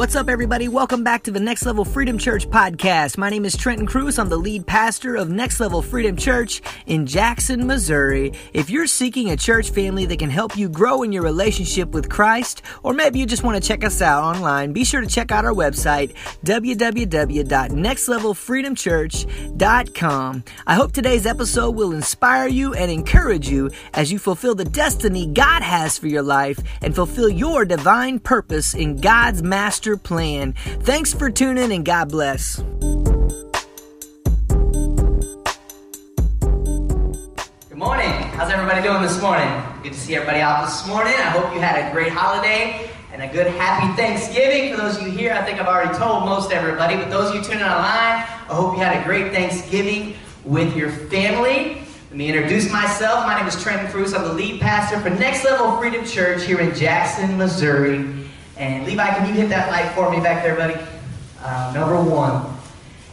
What's up, everybody? Welcome back to the Next Level Freedom Church podcast. My name is Trenton Cruz. I'm the lead pastor of Next Level Freedom Church in Jackson, Missouri. If you're seeking a church family that can help you grow in your relationship with Christ, or maybe you just want to check us out online, be sure to check out our website, www.nextlevelfreedomchurch.com. I hope today's episode will inspire you and encourage you as you fulfill the destiny God has for your life and fulfill your divine purpose in God's master master plan. Thanks for tuning and God bless. Good morning. How's everybody doing this morning? Good to see everybody out this morning. I hope you had a great holiday and a good happy Thanksgiving. For those of you here, I think I've already told most everybody, but those of you tuning online, I hope you had a great Thanksgiving with your family. Let me introduce myself. My name is Trenton Cruz. I'm the lead pastor for Next Level Freedom Church here in Jackson, Missouri. And Levi, can you hit that light for me back there, buddy? Uh, number one.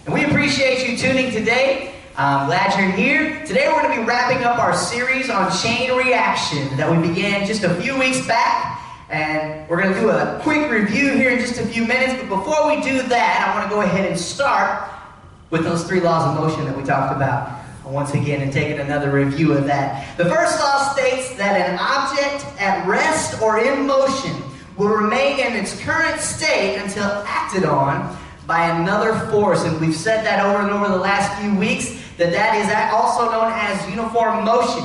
And we appreciate you tuning today. I'm glad you're here. Today we're going to be wrapping up our series on chain reaction that we began just a few weeks back. And we're going to do a quick review here in just a few minutes. But before we do that, I want to go ahead and start with those three laws of motion that we talked about once again and taking another review of that. The first law states that an object at rest or in motion will remain in its current state until acted on by another force. And we've said that over and over the last few weeks that that is also known as uniform motion.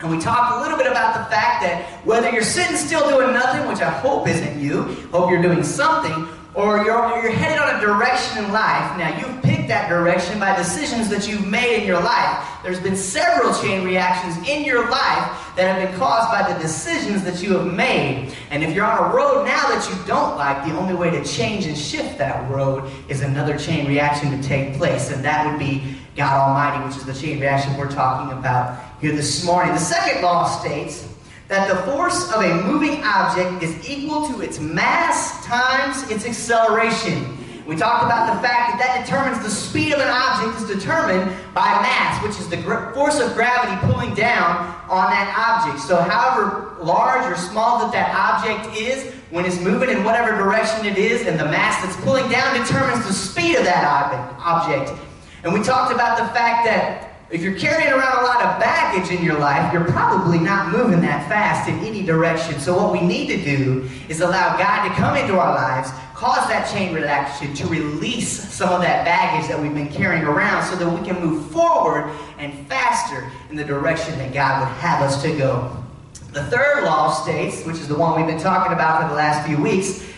And we talked a little bit about the fact that whether you're sitting still doing nothing, which I hope isn't you, hope you're doing something, or you're, you're headed on a direction in life. Now, you've picked that direction by decisions that you've made in your life. There's been several chain reactions in your life that have been caused by the decisions that you have made. And if you're on a road now that you don't like, the only way to change and shift that road is another chain reaction to take place. And that would be God Almighty, which is the chain reaction we're talking about here this morning. The second law states that the force of a moving object is equal to its mass times its acceleration. We talked about the fact that that determines the speed of an object is determined by mass, which is the force of gravity pulling down on that object. So, however large or small that that object is, when it's moving in whatever direction it is, and the mass that's pulling down determines the speed of that object. And we talked about the fact that if you're carrying around a lot of baggage in your life, you're probably not moving that fast in any direction. So, what we need to do is allow God to come into our lives, cause that chain reaction to release some of that baggage that we've been carrying around so that we can move forward and faster in the direction that God would have us to go. The third law states, which is the one we've been talking about for the last few weeks,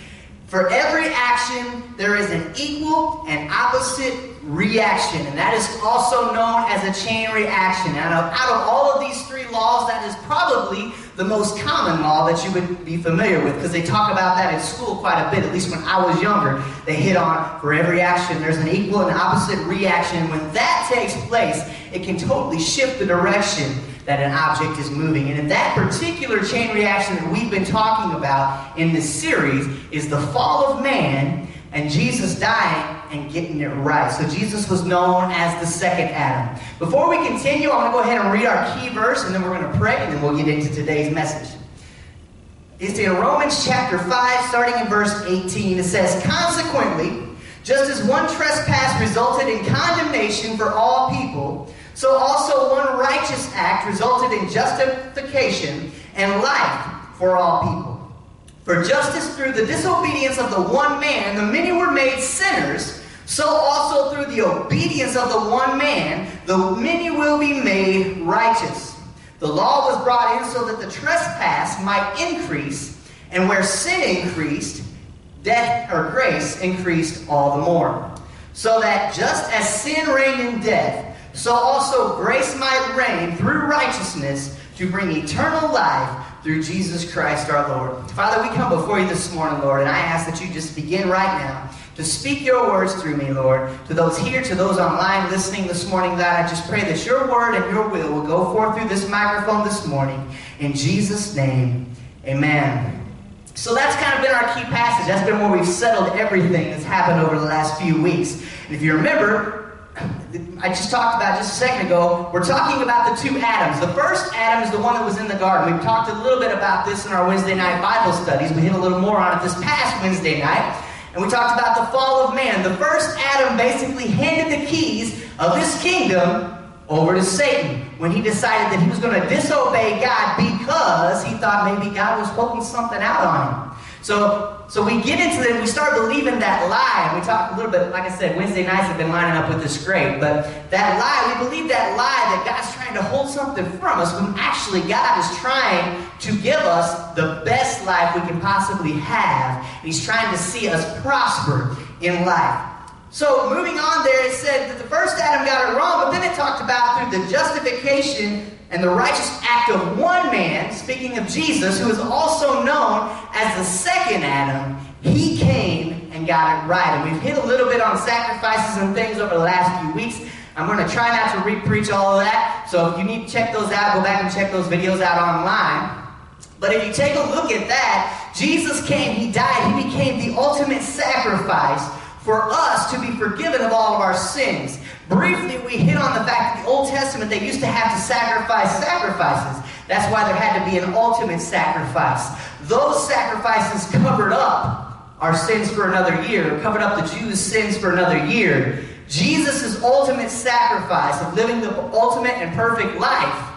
for every action, there is an equal and opposite reaction, and that is also known as a chain reaction. And out of all of these three laws, that is probably the most common law that you would be familiar with because they talk about that in school quite a bit, at least when I was younger. They hit on for every action, there's an equal and opposite reaction. When that takes place, it can totally shift the direction that an object is moving. And in that particular chain reaction that we've been talking about in this series is the fall of man and Jesus dying and getting it right. So Jesus was known as the second Adam. Before we continue, I'm going to go ahead and read our key verse, and then we're going to pray, and then we'll get into today's message. It's in Romans chapter 5, starting in verse 18. It says, Consequently, just as one trespass resulted in condemnation for all people, so also one righteous act resulted in justification and life for all people. For justice through the disobedience of the one man, the many were made sinners, so also through the obedience of the one man, the many will be made righteous. The law was brought in so that the trespass might increase, and where sin increased, death or grace increased all the more. So that just as sin reigned in death, so also grace might reign through righteousness to bring eternal life through Jesus Christ our Lord. Father, we come before you this morning, Lord, and I ask that you just begin right now to speak your words through me, Lord. To those here, to those online listening this morning, God, I just pray that your word and your will will go forth through this microphone this morning. In Jesus' name, amen. So that's kind of been our key passage. That's been where we've settled everything that's happened over the last few weeks. And if you remember, I just talked about just a second ago, we're talking about the two Adams. The first Adam is the one that was in the garden. We've talked a little bit about this in our Wednesday night Bible studies. We hit a little more on it this past Wednesday night. and we talked about the fall of man. The first Adam basically handed the keys of this kingdom over to Satan when he decided that he was going to disobey God because he thought maybe God was poking something out on him. So, so we get into it, we start believing that lie. We talked a little bit, like I said, Wednesday nights have been lining up with this great. But that lie, we believe that lie that God's trying to hold something from us when actually God is trying to give us the best life we can possibly have. He's trying to see us prosper in life. So moving on there, it said that the first Adam got it wrong, but then it talked about through the justification and the righteous act of one man, speaking of Jesus, who is also known as the second Adam, he came and got it right. And we've hit a little bit on sacrifices and things over the last few weeks. I'm going to try not to re-preach all of that. So if you need to check those out, go back and check those videos out online. But if you take a look at that, Jesus came, he died, he became the ultimate sacrifice for us to be forgiven of all of our sins. Briefly, we hit on the fact that the Old Testament, they used to have to sacrifice sacrifices. That's why there had to be an ultimate sacrifice. Those sacrifices covered up our sins for another year, covered up the Jews' sins for another year. Jesus' ultimate sacrifice of living the ultimate and perfect life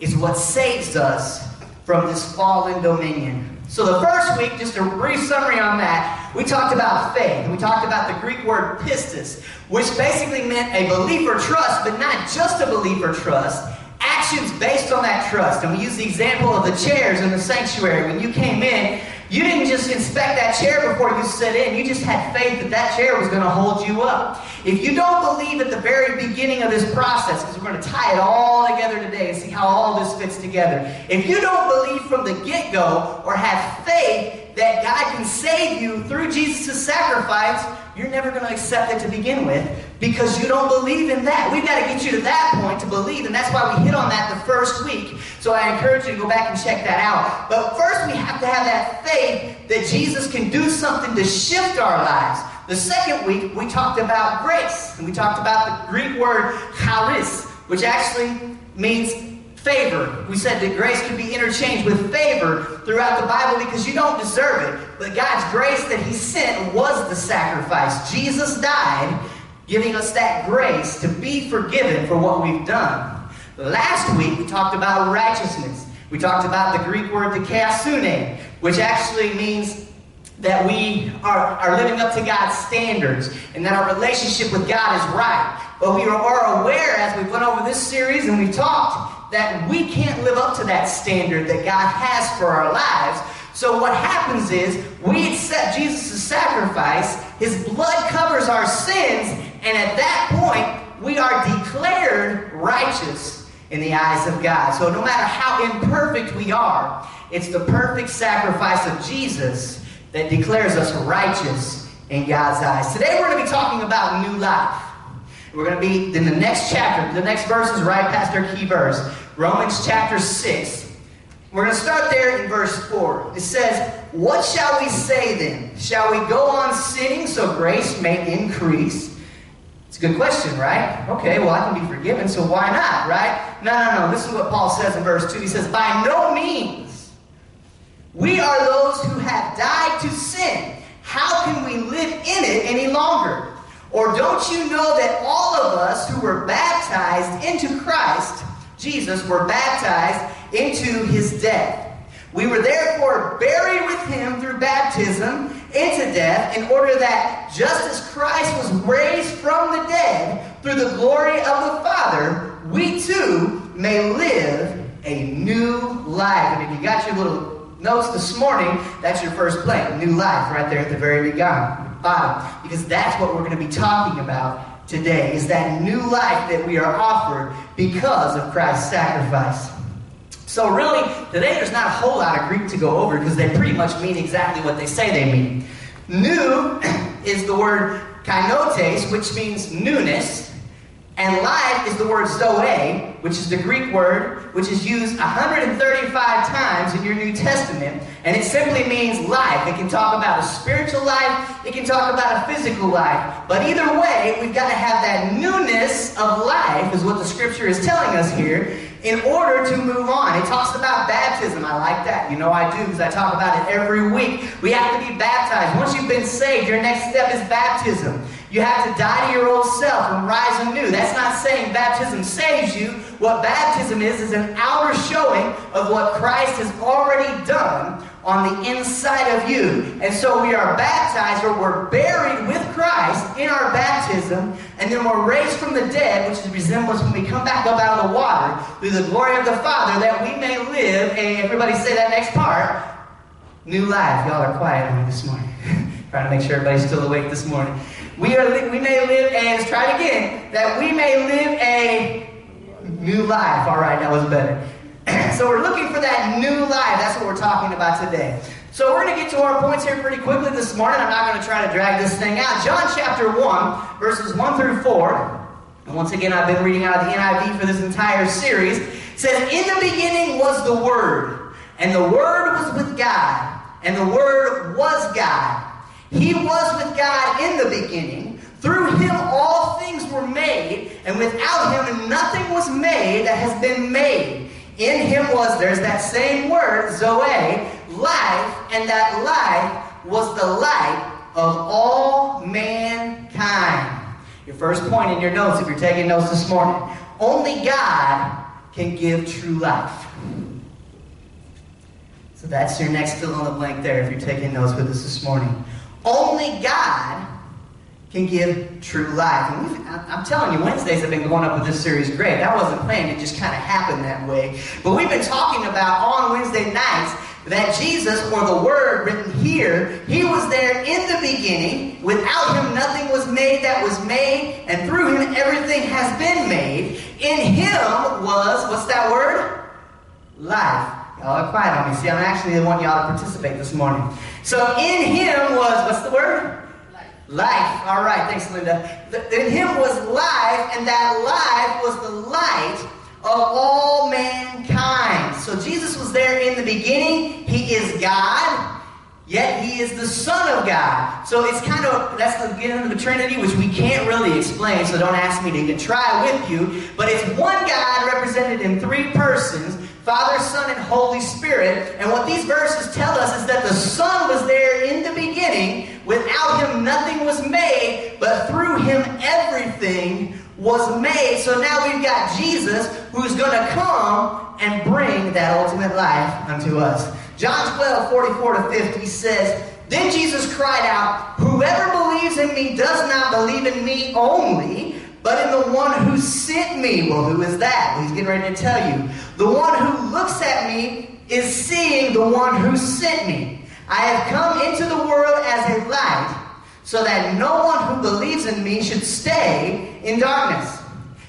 is what saves us from this fallen dominion. So the first week, just a brief summary on that, we talked about faith. We talked about the Greek word pistis, which basically meant a belief or trust, but not just a belief or trust, actions based on that trust. And we used the example of the chairs in the sanctuary. When you came in, you didn't just inspect that chair before you sit in. You just had faith that that chair was going to hold you up. If you don't believe at the very beginning of this process, because we're going to tie it all together today and see how all this fits together. If you don't believe from the get-go or have faith that God can save you through Jesus' sacrifice, you're never going to accept it to begin with because you don't believe in that. We've got to get you to that point to believe, and that's why we hit on that the first week. So I encourage you to go back and check that out. But first, we have to have that faith that Jesus can do something to shift our lives. The second week, we talked about grace, and we talked about the Greek word charis, which actually means favor. We said that grace can be interchanged with favor throughout the Bible because you don't deserve it. But God's grace that He sent was the sacrifice. Jesus died, giving us that grace to be forgiven for what we've done. Last week, we talked about righteousness. We talked about the Greek word dikaiosune, which actually means that we are, are living up to God's standards and that our relationship with God is right. But we are aware as we've went over this series and we talked that we can't live up to that standard that God has for our lives. So what happens is we accept Jesus' sacrifice, his blood covers our sins, and at that point, we are declared righteous in the eyes of God. So no matter how imperfect we are, it's the perfect sacrifice of Jesus that declares us righteous in God's eyes. Today we're going to be talking about new life. We're going to be in the next chapter. The next verse is right past our key verse. Romans chapter 6. We're going to start there in verse 4. It says, What shall we say then? Shall we go on sinning so grace may increase? It's a good question, right? Okay, well, I can be forgiven, so why not, right? No, no, no. This is what Paul says in verse 2. He says, By no means. We are those who have died to sin. How can we live in it any longer? Or don't you know that all of us who were baptized into Christ, Jesus, were baptized into his death? We were therefore buried with him through baptism into death, in order that just as Christ was raised from the dead through the glory of the Father, we too may live a new life. And if you got your little notes this morning, that's your first blank, new life, right there at the very beginning bottom because that's what we're going to be talking about today is that new life that we are offered because of Christ's sacrifice. So really, today there's not a whole lot of Greek to go over because they pretty much mean exactly what they say they mean. New is the word kainotes, which means newness, and life is the word zoe, which is the Greek word, which is used 135 times in your New Testament. And it simply means life. It can talk about a spiritual life, it can talk about a physical life. But either way, we've got to have that newness of life, is what the scripture is telling us here. In order to move on. It talks about baptism. I like that. You know I do because I talk about it every week. We have to be baptized. Once you've been saved, your next step is baptism. You have to die to your old self and rise anew. That's not saying baptism saves you. What baptism is, is an outer showing of what Christ has already done on the inside of you. And so we are baptized or we're buried with Christ in our baptism, and then we're raised from the dead, which is resemblance when we come back up out of the water through the glory of the Father, that we may live a, everybody say that next part, new life. Y'all are quiet on me this morning. Trying to make sure everybody's still awake this morning. We, are, we may live a, let's try it again, that we may live a new life. All right, that was better. so we're looking for that new life. That's what we're talking about today. So we're going to get to our points here pretty quickly this morning. I'm not going to try to drag this thing out. John chapter 1, verses 1 through 4. And once again, I've been reading out of the NIV for this entire series. It says, In the beginning was the Word, and the Word was with God, and the Word was God. He was with God in the beginning. Through him all things were made, and without him nothing was made that has been made. In him was, there's that same word, Zoe, life, and that life was the light of all mankind. Your first point in your notes, if you're taking notes this morning, only God can give true life. So that's your next fill in the blank there if you're taking notes with us this morning. Only God can give true life. And I'm telling you, Wednesdays have been going up with this series great. That wasn't planned, it just kind of happened that way. But we've been talking about on Wednesday nights that Jesus, or the Word written here, He was there in the beginning. Without Him, nothing was made that was made, and through Him, everything has been made. In Him was, what's that word? Life. Y'all are quiet on me. See, I'm actually the one y'all to participate this morning. So in him was, what's the word? Life. All right, thanks, Linda. In him was life, and that life was the light of all mankind. So Jesus was there in the beginning. He is God, yet he is the Son of God. So it's kind of, that's the beginning of the Trinity, which we can't really explain, so don't ask me to even try with you. But it's one God represented in three persons Father, Son, and Holy Spirit. And what these verses tell us is that the Son was there in the beginning. Without him, nothing was made, but through him, everything was made. So now we've got Jesus who's going to come and bring that ultimate life unto us. John 12, 44 to 50 says, Then Jesus cried out, Whoever believes in me does not believe in me only, but in the one who sent me. Well, who is that? Well, he's getting ready to tell you. The one who looks at me is seeing the one who sent me. I have come into the world as a light, so that no one who believes in me should stay in darkness.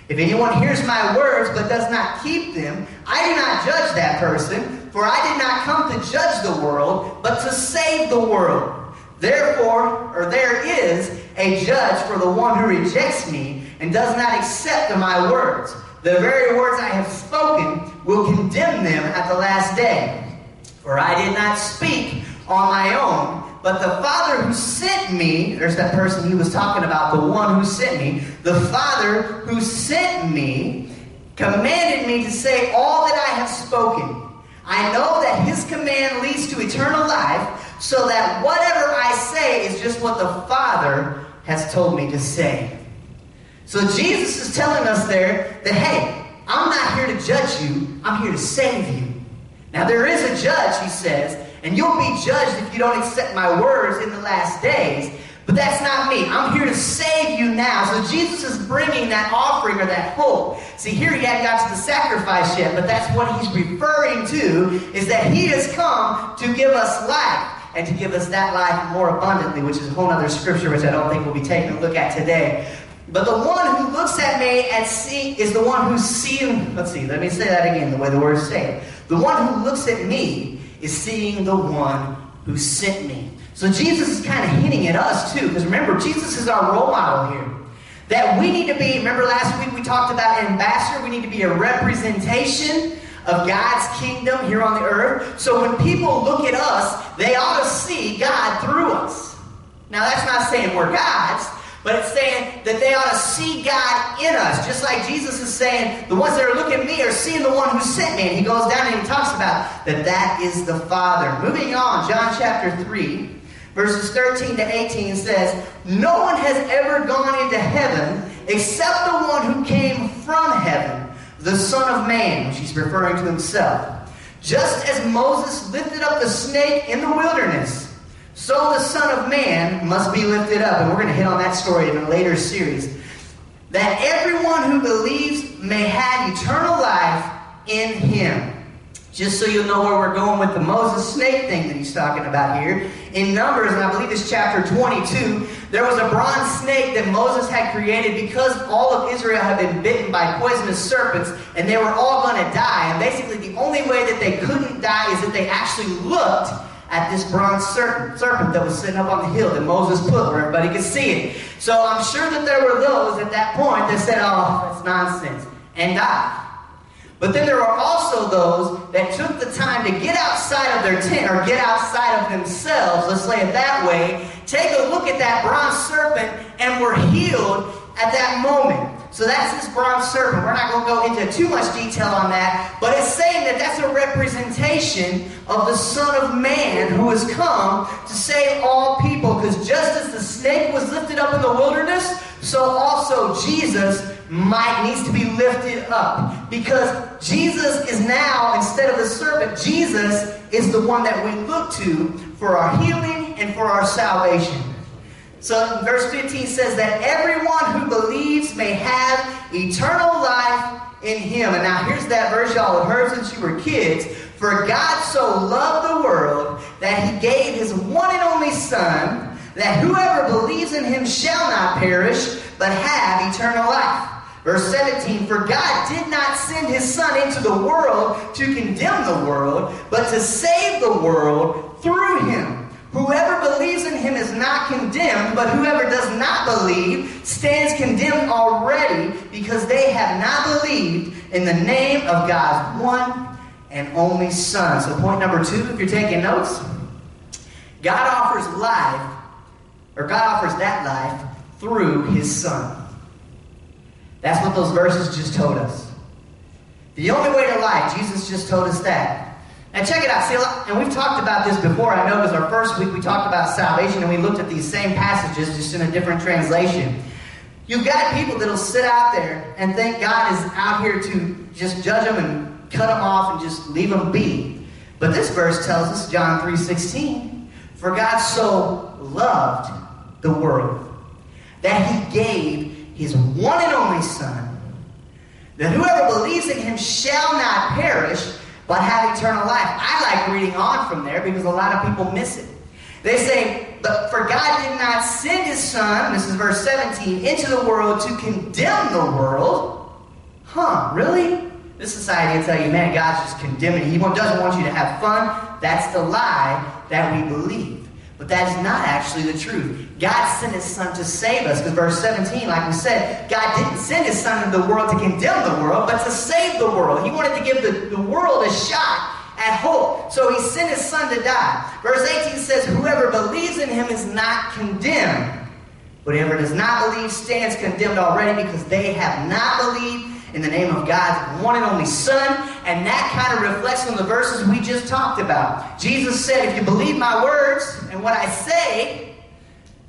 If anyone hears my words but does not keep them, I do not judge that person, for I did not come to judge the world, but to save the world. Therefore, or there is a judge for the one who rejects me and does not accept my words. The very words I have spoken will condemn them at the last day. For I did not speak on my own, but the Father who sent me, there's that person he was talking about, the one who sent me, the Father who sent me commanded me to say all that I have spoken. I know that his command leads to eternal life, so that whatever I say is just what the Father has told me to say. So Jesus is telling us there that, hey, I'm not here to judge you, I'm here to save you. Now, there is a judge, he says, and you'll be judged if you don't accept my words in the last days. But that's not me. I'm here to save you now. So Jesus is bringing that offering or that hope. See, here he hadn't got to the sacrifice yet, but that's what he's referring to, is that he has come to give us life and to give us that life more abundantly, which is a whole other scripture which I don't think we'll be taking a look at today. But the one who looks at me and see is the one who's seeing. Let's see, let me say that again, the way the words say it. The one who looks at me is seeing the one who sent me. So Jesus is kind of hinting at us too, because remember, Jesus is our role model here. That we need to be, remember last week we talked about ambassador, we need to be a representation of God's kingdom here on the earth. So when people look at us, they ought to see God through us. Now that's not saying we're God's, but it's saying that they ought to see God in us. Just like Jesus is saying, the ones that are looking at me are seeing the one who sent me. And he goes down and he talks about that that is the Father. Moving on, John chapter 3, verses 13 to 18 says, No one has ever gone into heaven except the one who came from heaven, the Son of Man, which he's referring to himself. Just as Moses lifted up the snake in the wilderness, so the Son of Man must be lifted up. And we're going to hit on that story in a later series. That everyone who believes may have eternal life in him. Just so you'll know where we're going with the Moses snake thing that he's talking about here. In Numbers, and I believe it's chapter 22, there was a bronze snake that Moses had created because all of Israel had been bitten by poisonous serpents and they were all going to die. And basically, the only way that they couldn't die is that they actually looked at this bronze serpent, serpent that was sitting up on the hill that Moses put where everybody could see it. So I'm sure that there were those at that point that said, oh, that's nonsense, and died. But then there were also those that took the time to get outside of their tent or get outside of themselves, let's say it that way, take a look at that bronze serpent and were healed at that moment. So that's this bronze serpent. We're not going to go into too much detail on that, but it's saying that that's a representation of the Son of Man who has come to save all people. Because just as the snake was lifted up in the wilderness, so also Jesus might needs to be lifted up because Jesus is now instead of the serpent Jesus is the one that we look to for our healing and for our salvation so verse 15 says that everyone who believes may have eternal life in him. And now here's that verse y'all have heard since you were kids. For God so loved the world that he gave his one and only son that whoever believes in him shall not perish but have eternal life. Verse 17, For God did not send his Son into the world to condemn the world, but to save the world through him. Whoever believes in him is not condemned, but whoever does not believe stands condemned already because they have not believed in the name of God's one and only Son. So, point number two, if you're taking notes, God offers life, or God offers that life through his Son. That's what those verses just told us. The only way to life, Jesus just told us that. Now check it out. See, and we've talked about this before. I know it was our first week we talked about salvation, and we looked at these same passages just in a different translation. You've got people that'll sit out there and think God is out here to just judge them and cut them off and just leave them be. But this verse tells us, John 3.16, For God so loved the world that he gave his one and only Son, that whoever believes in him shall not perish, but have eternal life. I like reading on from there because a lot of people miss it. They say, but for God did not send his Son, this is verse 17, into the world to condemn the world. Huh, really? This society will tell you, man, God's just condemning. He doesn't want you to have fun. That's the lie that we believe. But that is not actually the truth. God sent his son to save us. Because verse 17, like we said, God didn't send his son into the world to condemn the world, but to save the world. He wanted to give the, the world a shot at hope. So he sent his son to die. Verse 18 says, Whoever believes in him is not condemned. But whoever does not believe stands condemned already because they have not believed in the name of God's one and only Son. And that kind of reflects on the verses we just talked about. Jesus said, If you believe my words and what I say,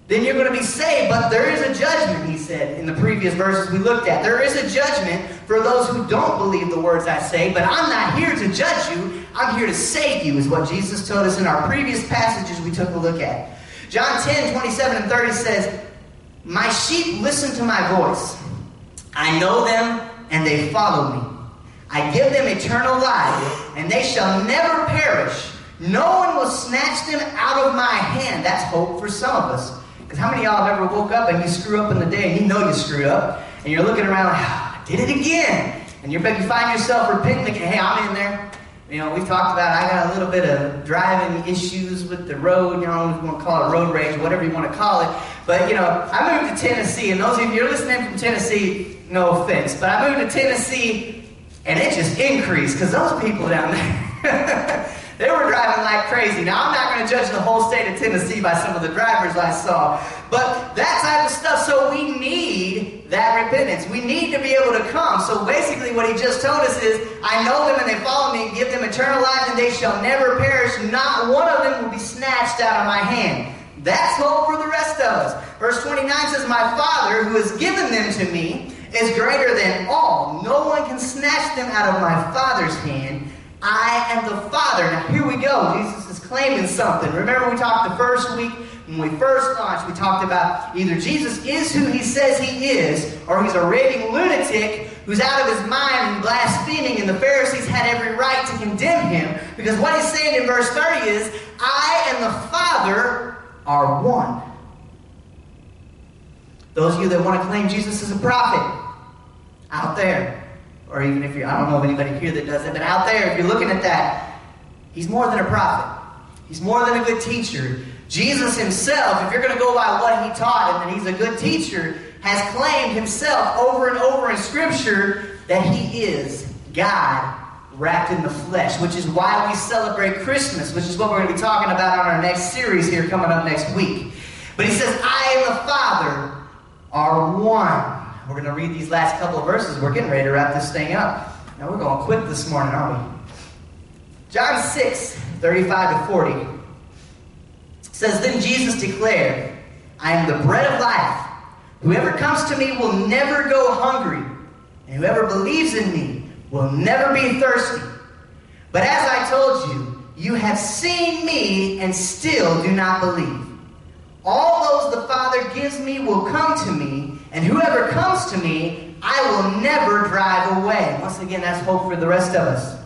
then you're going to be saved. But there is a judgment, he said in the previous verses we looked at. There is a judgment for those who don't believe the words I say, but I'm not here to judge you. I'm here to save you, is what Jesus told us in our previous passages we took a look at. John 10, 27 and 30 says, My sheep listen to my voice. I know them and they follow me. I give them eternal life, and they shall never perish. No one will snatch them out of my hand. That's hope for some of us. Because how many of y'all have ever woke up and you screw up in the day and you know you screwed up, and you're looking around, ah, I did it again. And you're, you find yourself repenting, hey, I'm in there. You know, we've talked about I got a little bit of driving issues with the road, you know, if you want to call it road rage, whatever you want to call it. But, you know, I moved to Tennessee, and those of you, you're listening from Tennessee, no offense, but I moved to Tennessee and it just increased because those people down there, They were driving like crazy. Now, I'm not going to judge the whole state of Tennessee by some of the drivers I saw, but that type of stuff. So we need that repentance. We need to be able to come. So basically, what he just told us is, I know them and they follow me, give them eternal life, and they shall never perish. Not one of them will be snatched out of my hand. That's hope for the rest of us. Verse 29 says, My Father, who has given them to me, is greater than all. No one can snatch them out of my Father's hand. I am the Father. Now, here we go. Jesus is claiming something. Remember, we talked the first week when we first launched, we talked about either Jesus is who he says he is, or he's a raving lunatic who's out of his mind and blaspheming, and the Pharisees had every right to condemn him. Because what he's saying in verse 30 is, I and the Father are one. Those of you that want to claim Jesus as a prophet, out there, or even if you I don't know of anybody here that does it, but out there, if you're looking at that, he's more than a prophet. He's more than a good teacher. Jesus himself, if you're going to go by what he taught and that he's a good teacher, has claimed himself over and over in Scripture that he is God wrapped in the flesh, which is why we celebrate Christmas, which is what we're going to be talking about on our next series here coming up next week. But he says, I am the Father are one. We're going to read these last couple of verses. We're getting ready to wrap this thing up. Now we're going quick this morning, aren't we? John 6, 35 to 40 says, Then Jesus declared, I am the bread of life. Whoever comes to me will never go hungry, and whoever believes in me will never be thirsty. But as I told you, you have seen me and still do not believe. All those the Father gives me will come to me, and whoever comes to me, I will never drive away. Once again, that's hope for the rest of us.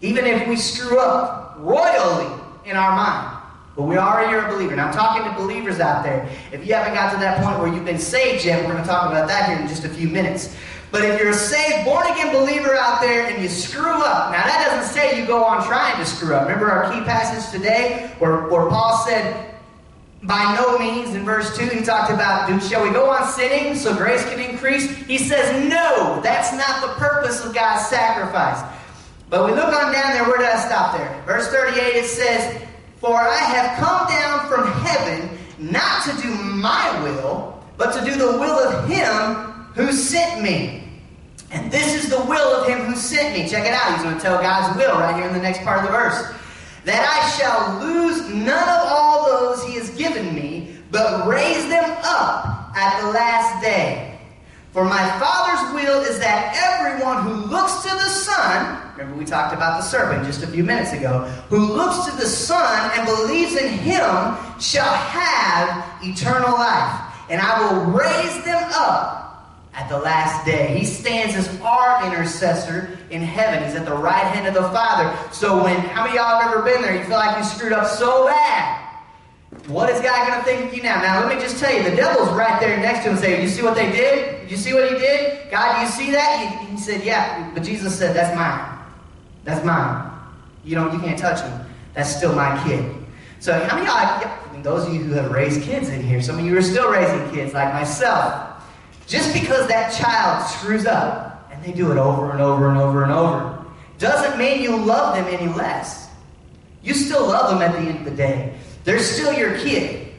Even if we screw up royally in our mind, but we already are a believer. Now, I'm talking to believers out there. If you haven't got to that point where you've been saved yet, we're going to talk about that here in just a few minutes. But if you're a saved, born again believer out there and you screw up, now that doesn't say you go on trying to screw up. Remember our key passage today where, where Paul said, by no means, in verse 2, he talked about, shall we go on sinning so grace can increase? He says, no, that's not the purpose of God's sacrifice. But we look on down there, where did I stop there? Verse 38, it says, For I have come down from heaven not to do my will, but to do the will of him who sent me. And this is the will of him who sent me. Check it out. He's going to tell God's will right here in the next part of the verse that I shall lose none of all those he has given me, but raise them up at the last day. For my Father's will is that everyone who looks to the Son, remember we talked about the serpent just a few minutes ago, who looks to the Son and believes in him shall have eternal life. And I will raise them up at the last day. He stands as our intercessor in heaven. He's at the right hand of the Father. So when, how many of y'all have ever been there? You feel like you screwed up so bad. What is God going to think of you now? Now, let me just tell you, the devil's right there next to him saying, you see what they did? Did you see what he did? God, do you see that? He, he said, yeah. But Jesus said, that's mine. That's mine. You don't, you can't touch him. That's still my kid. So how many of y'all, I mean, those of you who have raised kids in here, some of you are still raising kids like myself. Just because that child screws up, and they do it over and over and over and over, doesn't mean you love them any less. You still love them at the end of the day. They're still your kid.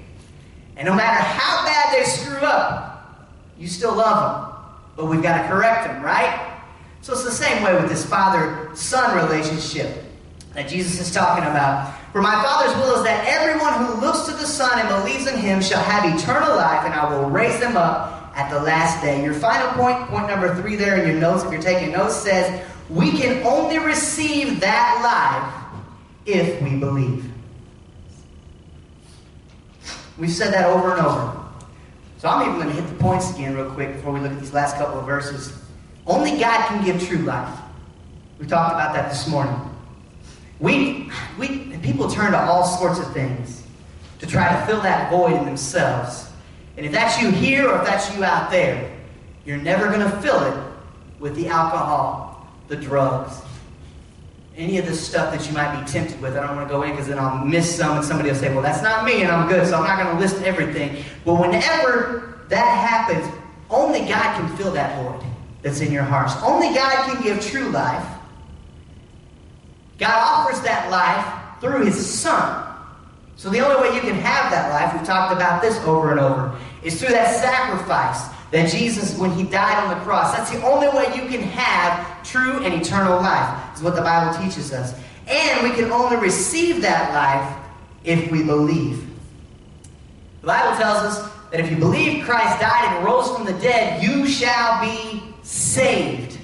And no matter how bad they screw up, you still love them. But we've got to correct them, right? So it's the same way with this father son relationship that Jesus is talking about. For my Father's will is that everyone who looks to the Son and believes in him shall have eternal life, and I will raise them up at the last day. Your final point, point number three there in your notes, if you're taking notes, says, We can only receive that life if we believe. We've said that over and over. So I'm even going to hit the points again real quick before we look at these last couple of verses. Only God can give true life. We talked about that this morning. We, we, people turn to all sorts of things to try to fill that void in themselves. And if that's you here or if that's you out there, you're never going to fill it with the alcohol, the drugs, any of the stuff that you might be tempted with. I don't want to go in because then I'll miss some and somebody will say, well, that's not me and I'm good, so I'm not going to list everything. But whenever that happens, only God can fill that void that's in your hearts. Only God can give true life. God offers that life through his son. So the only way you can have that life, we've talked about this over and over, is through that sacrifice that Jesus, when he died on the cross, that's the only way you can have true and eternal life, is what the Bible teaches us. And we can only receive that life if we believe. The Bible tells us that if you believe Christ died and rose from the dead, you shall be saved.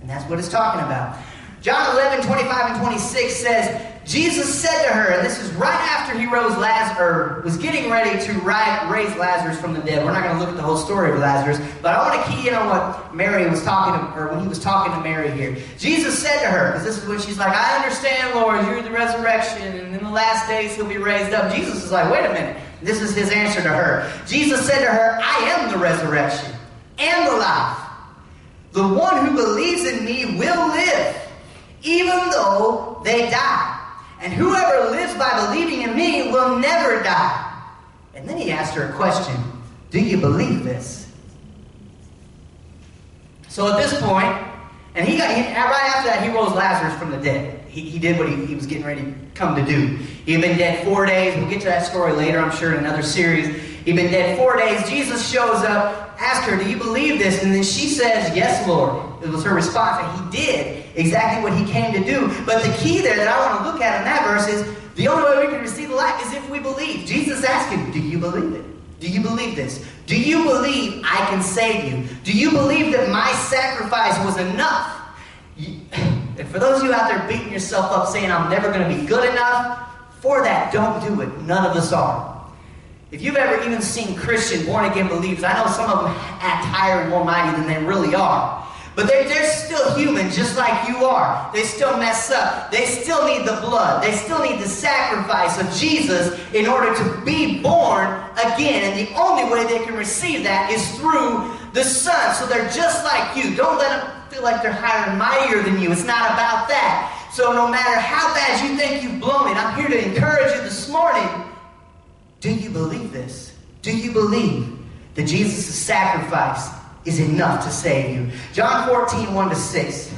And that's what it's talking about. John 11, 25 and 26 says, Jesus said to her, and this is right after he rose Lazarus, was getting ready to raise Lazarus from the dead. We're not going to look at the whole story of Lazarus, but I want to key in on what Mary was talking to, or when he was talking to Mary here. Jesus said to her, because this is when she's like, I understand, Lord, you're the resurrection, and in the last days he'll be raised up. Jesus is like, wait a minute. This is his answer to her. Jesus said to her, I am the resurrection and the life. The one who believes in me will live, even though they die. And whoever lives by believing in me will never die. And then he asked her a question Do you believe this? So at this point, and he got, he, right after that, he rose Lazarus from the dead. He, he did what he, he was getting ready to come to do. He had been dead four days. We'll get to that story later, I'm sure, in another series. He'd been dead four days. Jesus shows up, asks her, Do you believe this? And then she says, Yes, Lord. It was her response, and he did exactly what he came to do. But the key there that I want to look at in that verse is the only way we can receive the light is if we believe. Jesus asked him, Do you believe it? Do you believe this? Do you believe I can save you? Do you believe that my sacrifice was enough? And for those of you out there beating yourself up saying, I'm never going to be good enough, for that, don't do it. None of us are. If you've ever even seen Christian born again believers, I know some of them act higher and more mighty than they really are. But they're, they're still human just like you are. They still mess up. They still need the blood. They still need the sacrifice of Jesus in order to be born again. And the only way they can receive that is through the Son. So they're just like you. Don't let them feel like they're higher and mightier than you. It's not about that. So no matter how bad you think you've blown it, I'm here to encourage you this morning. Do you believe this? Do you believe that Jesus' sacrifice is enough to save you? John 14, 1 to 6.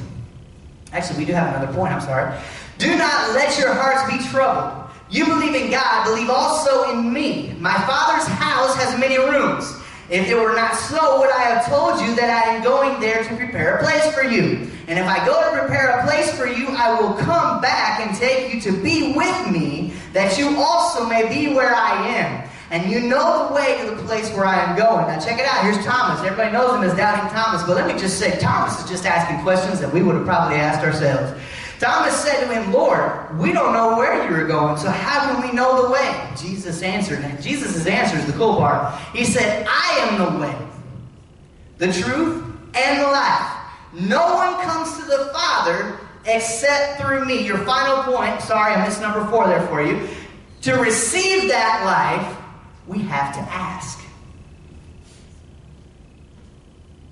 Actually, we do have another point, I'm sorry. Do not let your hearts be troubled. You believe in God, believe also in me. My Father's house has many rooms. If it were not so, would I have told you that I am going there to prepare a place for you? And if I go to prepare a place for you, I will come back and take you to be with me, that you also may be where I am. And you know the way to the place where I am going. Now check it out. Here's Thomas. Everybody knows him as Doubting Thomas. But let me just say, Thomas is just asking questions that we would have probably asked ourselves. Thomas said to him, Lord, we don't know where you are going, so how can we know the way? Jesus answered. And Jesus' answer is the cool part. He said, I am the way, the truth, and the life. No one comes to the Father except through me. Your final point, sorry, I missed number four there for you. To receive that life, we have to ask.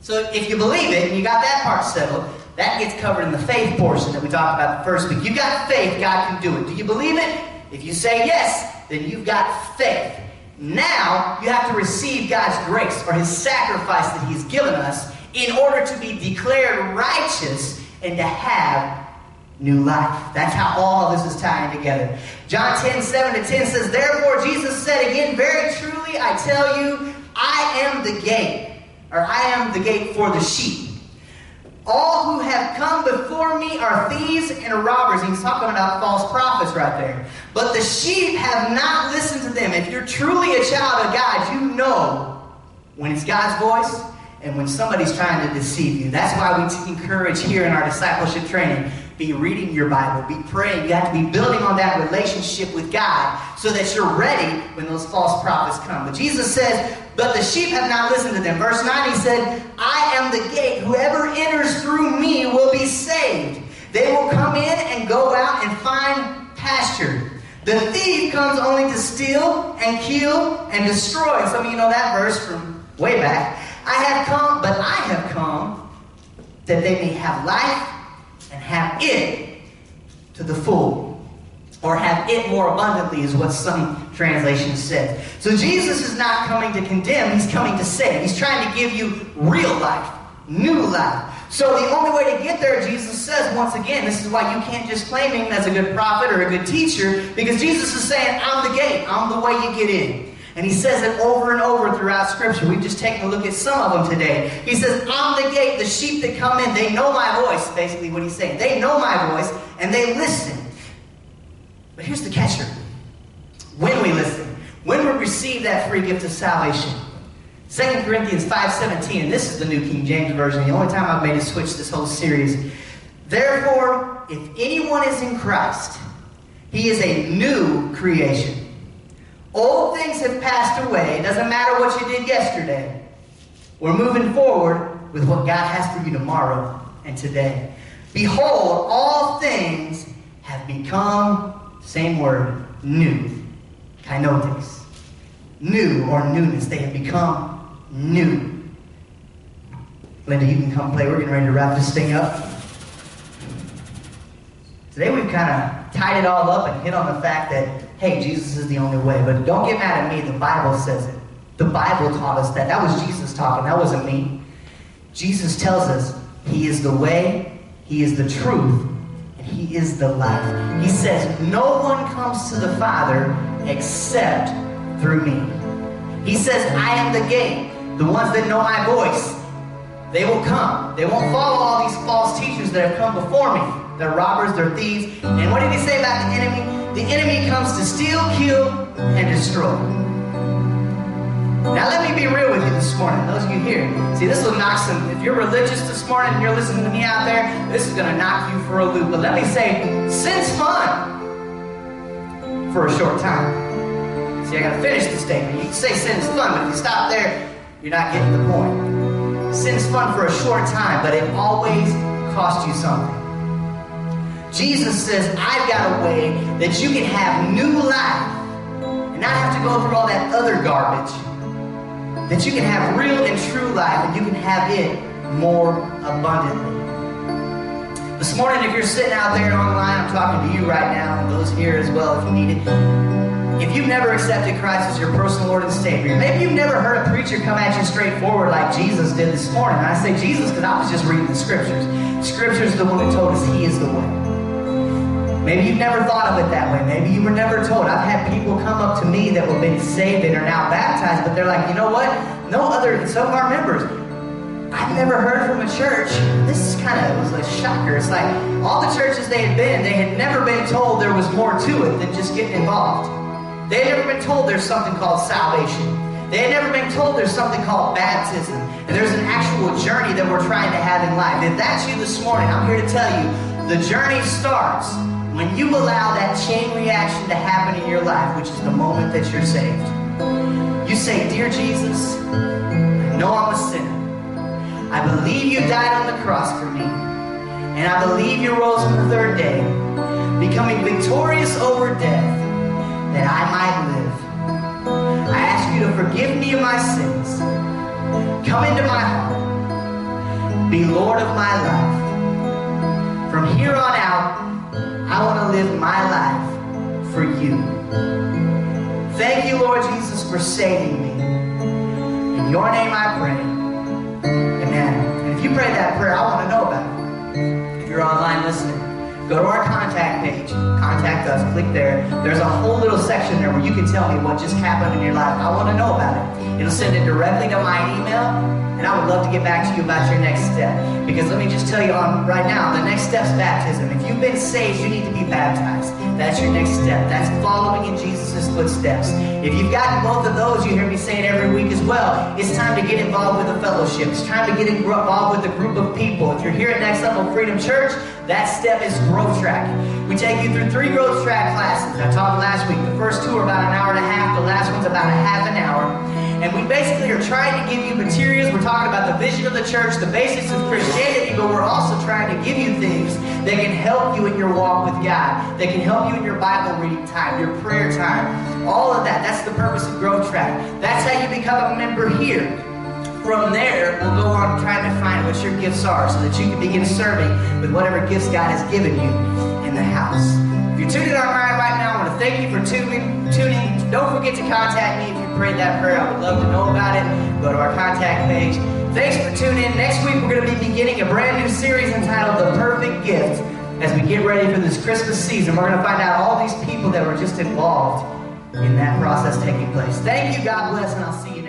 So if you believe it and you got that part settled, that gets covered in the faith portion that we talked about the first week. You got faith, God can do it. Do you believe it? If you say yes, then you've got faith. Now you have to receive God's grace or his sacrifice that he's given us in order to be declared righteous and to have new life. That's how all this is tying together. John 10, 7 to 10 says, Therefore Jesus said again, Very truly I tell you, I am the gate, or I am the gate for the sheep. All who have come before me are thieves and robbers. He's talking about false prophets right there. But the sheep have not listened to them. If you're truly a child of God, you know when it's God's voice and when somebody's trying to deceive you. That's why we encourage here in our discipleship training be reading your Bible, be praying. You have to be building on that relationship with God so that you're ready when those false prophets come. But Jesus says, But the sheep have not listened to them. Verse 9, he said, I am the gate. Whoever enters through me will be saved. They will come in and go out and find pasture. The thief comes only to steal and kill and destroy. Some of you know that verse from way back. I have come, but I have come that they may have life and have it to the full. Or have it more abundantly, is what some translations say. So Jesus is not coming to condemn, he's coming to save. He's trying to give you real life, new life. So the only way to get there, Jesus says, once again, this is why you can't just claim him as a good prophet or a good teacher, because Jesus is saying, I'm the gate, I'm the way you get in. And he says it over and over throughout Scripture. We've just taken a look at some of them today. He says, I'm the gate. The sheep that come in, they know my voice, basically what he's saying. They know my voice, and they listen. But here's the catcher. When we listen, when we receive that free gift of salvation, 2 Corinthians 5.17, and this is the New King James Version, the only time I've made a switch this whole series. Therefore, if anyone is in Christ, he is a new creation. Old things have passed away. It doesn't matter what you did yesterday. We're moving forward with what God has for you tomorrow and today. Behold, all things have become, same word, new. Kainotes. New or newness. They have become new. Linda, you can come play. We're getting ready to wrap this thing up. Today we've kind of tied it all up and hit on the fact that hey, Jesus is the only way. But don't get mad at me. The Bible says it. The Bible taught us that. That was Jesus talking. That wasn't me. Jesus tells us he is the way, he is the truth, and he is the life. He says, no one comes to the Father except through me. He says, I am the gate. The ones that know my voice, they will come. They won't follow all these false teachers that have come before me. They're robbers, they're thieves. And what did he say about the enemy? The enemy comes to steal, kill, and destroy. Now let me be real with you this morning, those of you here. See, this will knock some, if you're religious this morning and you're listening to me out there, this is going to knock you for a loop. But let me say, sin's fun for a short time. See, I got to finish the statement. You can say sin's fun, but if you stop there, you're not getting the point. Sin's fun for a short time, but it always costs you something. Jesus says, I've got a way that you can have new life and not have to go through all that other garbage. That you can have real and true life and you can have it more abundantly. This morning, if you're sitting out there online, I'm talking to you right now, and those here as well if you need it. If you've never accepted Christ as your personal Lord and Savior, maybe you've never heard a preacher come at you straightforward like Jesus did this morning. And I say Jesus because I was just reading the scriptures. Scripture's the one who told us He is the way. Maybe you've never thought of it that way. Maybe you were never told. I've had people come up to me that have been saved and are now baptized, but they're like, you know what? No other, some of our members, I've never heard from a church. This is kind of, was a shocker. It's like all the churches they had been, they had never been told there was more to it than just getting involved. They had never been told there's something called salvation. They had never been told there's something called baptism. And there's an actual journey that we're trying to have in life. If that's you this morning, I'm here to tell you the journey starts when you allow that chain reaction to happen in your life, which is the moment that you're saved, you say, Dear Jesus, I know I'm a sinner. I believe you died on the cross for me. And I believe you rose on the third day, becoming victorious over death, that I might live. I ask you to forgive me of my sins. Come into my heart. Be Lord of my life. From here on out, I want to live my life for you. Thank you, Lord Jesus, for saving me. In your name I pray. Amen. And if you pray that prayer, I want to know about it. If you're online listening, go to our contact page, contact us, click there. There's a whole little section there where you can tell me what just happened in your life. I want to know about it. It'll send it directly to my email and I would love to get back to you about your next step. Because let me just tell you on right now, the next step is baptism. If you've been saved, you need to be baptized. That's your next step. That's following in Jesus' footsteps. If you've gotten both of those, you hear me say it every week as well. It's time to get involved with a fellowship. It's time to get involved with a group of people. If you're here at Next Level Freedom Church, that step is growth track. We take you through three growth track classes. I talked last week. The first two are about an hour and a half. The last one's about a half an hour. And we basically are trying to give you materials. We're talking about the vision of the church, the basics of Christianity, but we're also trying to give you things that can help you in your walk with God, that can help you in your Bible reading time, your prayer time, all of that. That's the purpose of Growth Track. That's how you become a member here. From there, we'll go on trying to find what your gifts are so that you can begin serving with whatever gifts God has given you in the house. If you're tuning online right now, I want to thank you for tuning. tuning. Don't forget to contact me if you prayed that prayer. I would love to know about it. Go to our contact page. Thanks for tuning in. Next week, we're going to be beginning a brand new series entitled The Perfect Gift. As we get ready for this Christmas season, we're going to find out all these people that were just involved in that process taking place. Thank you. God bless, and I'll see you.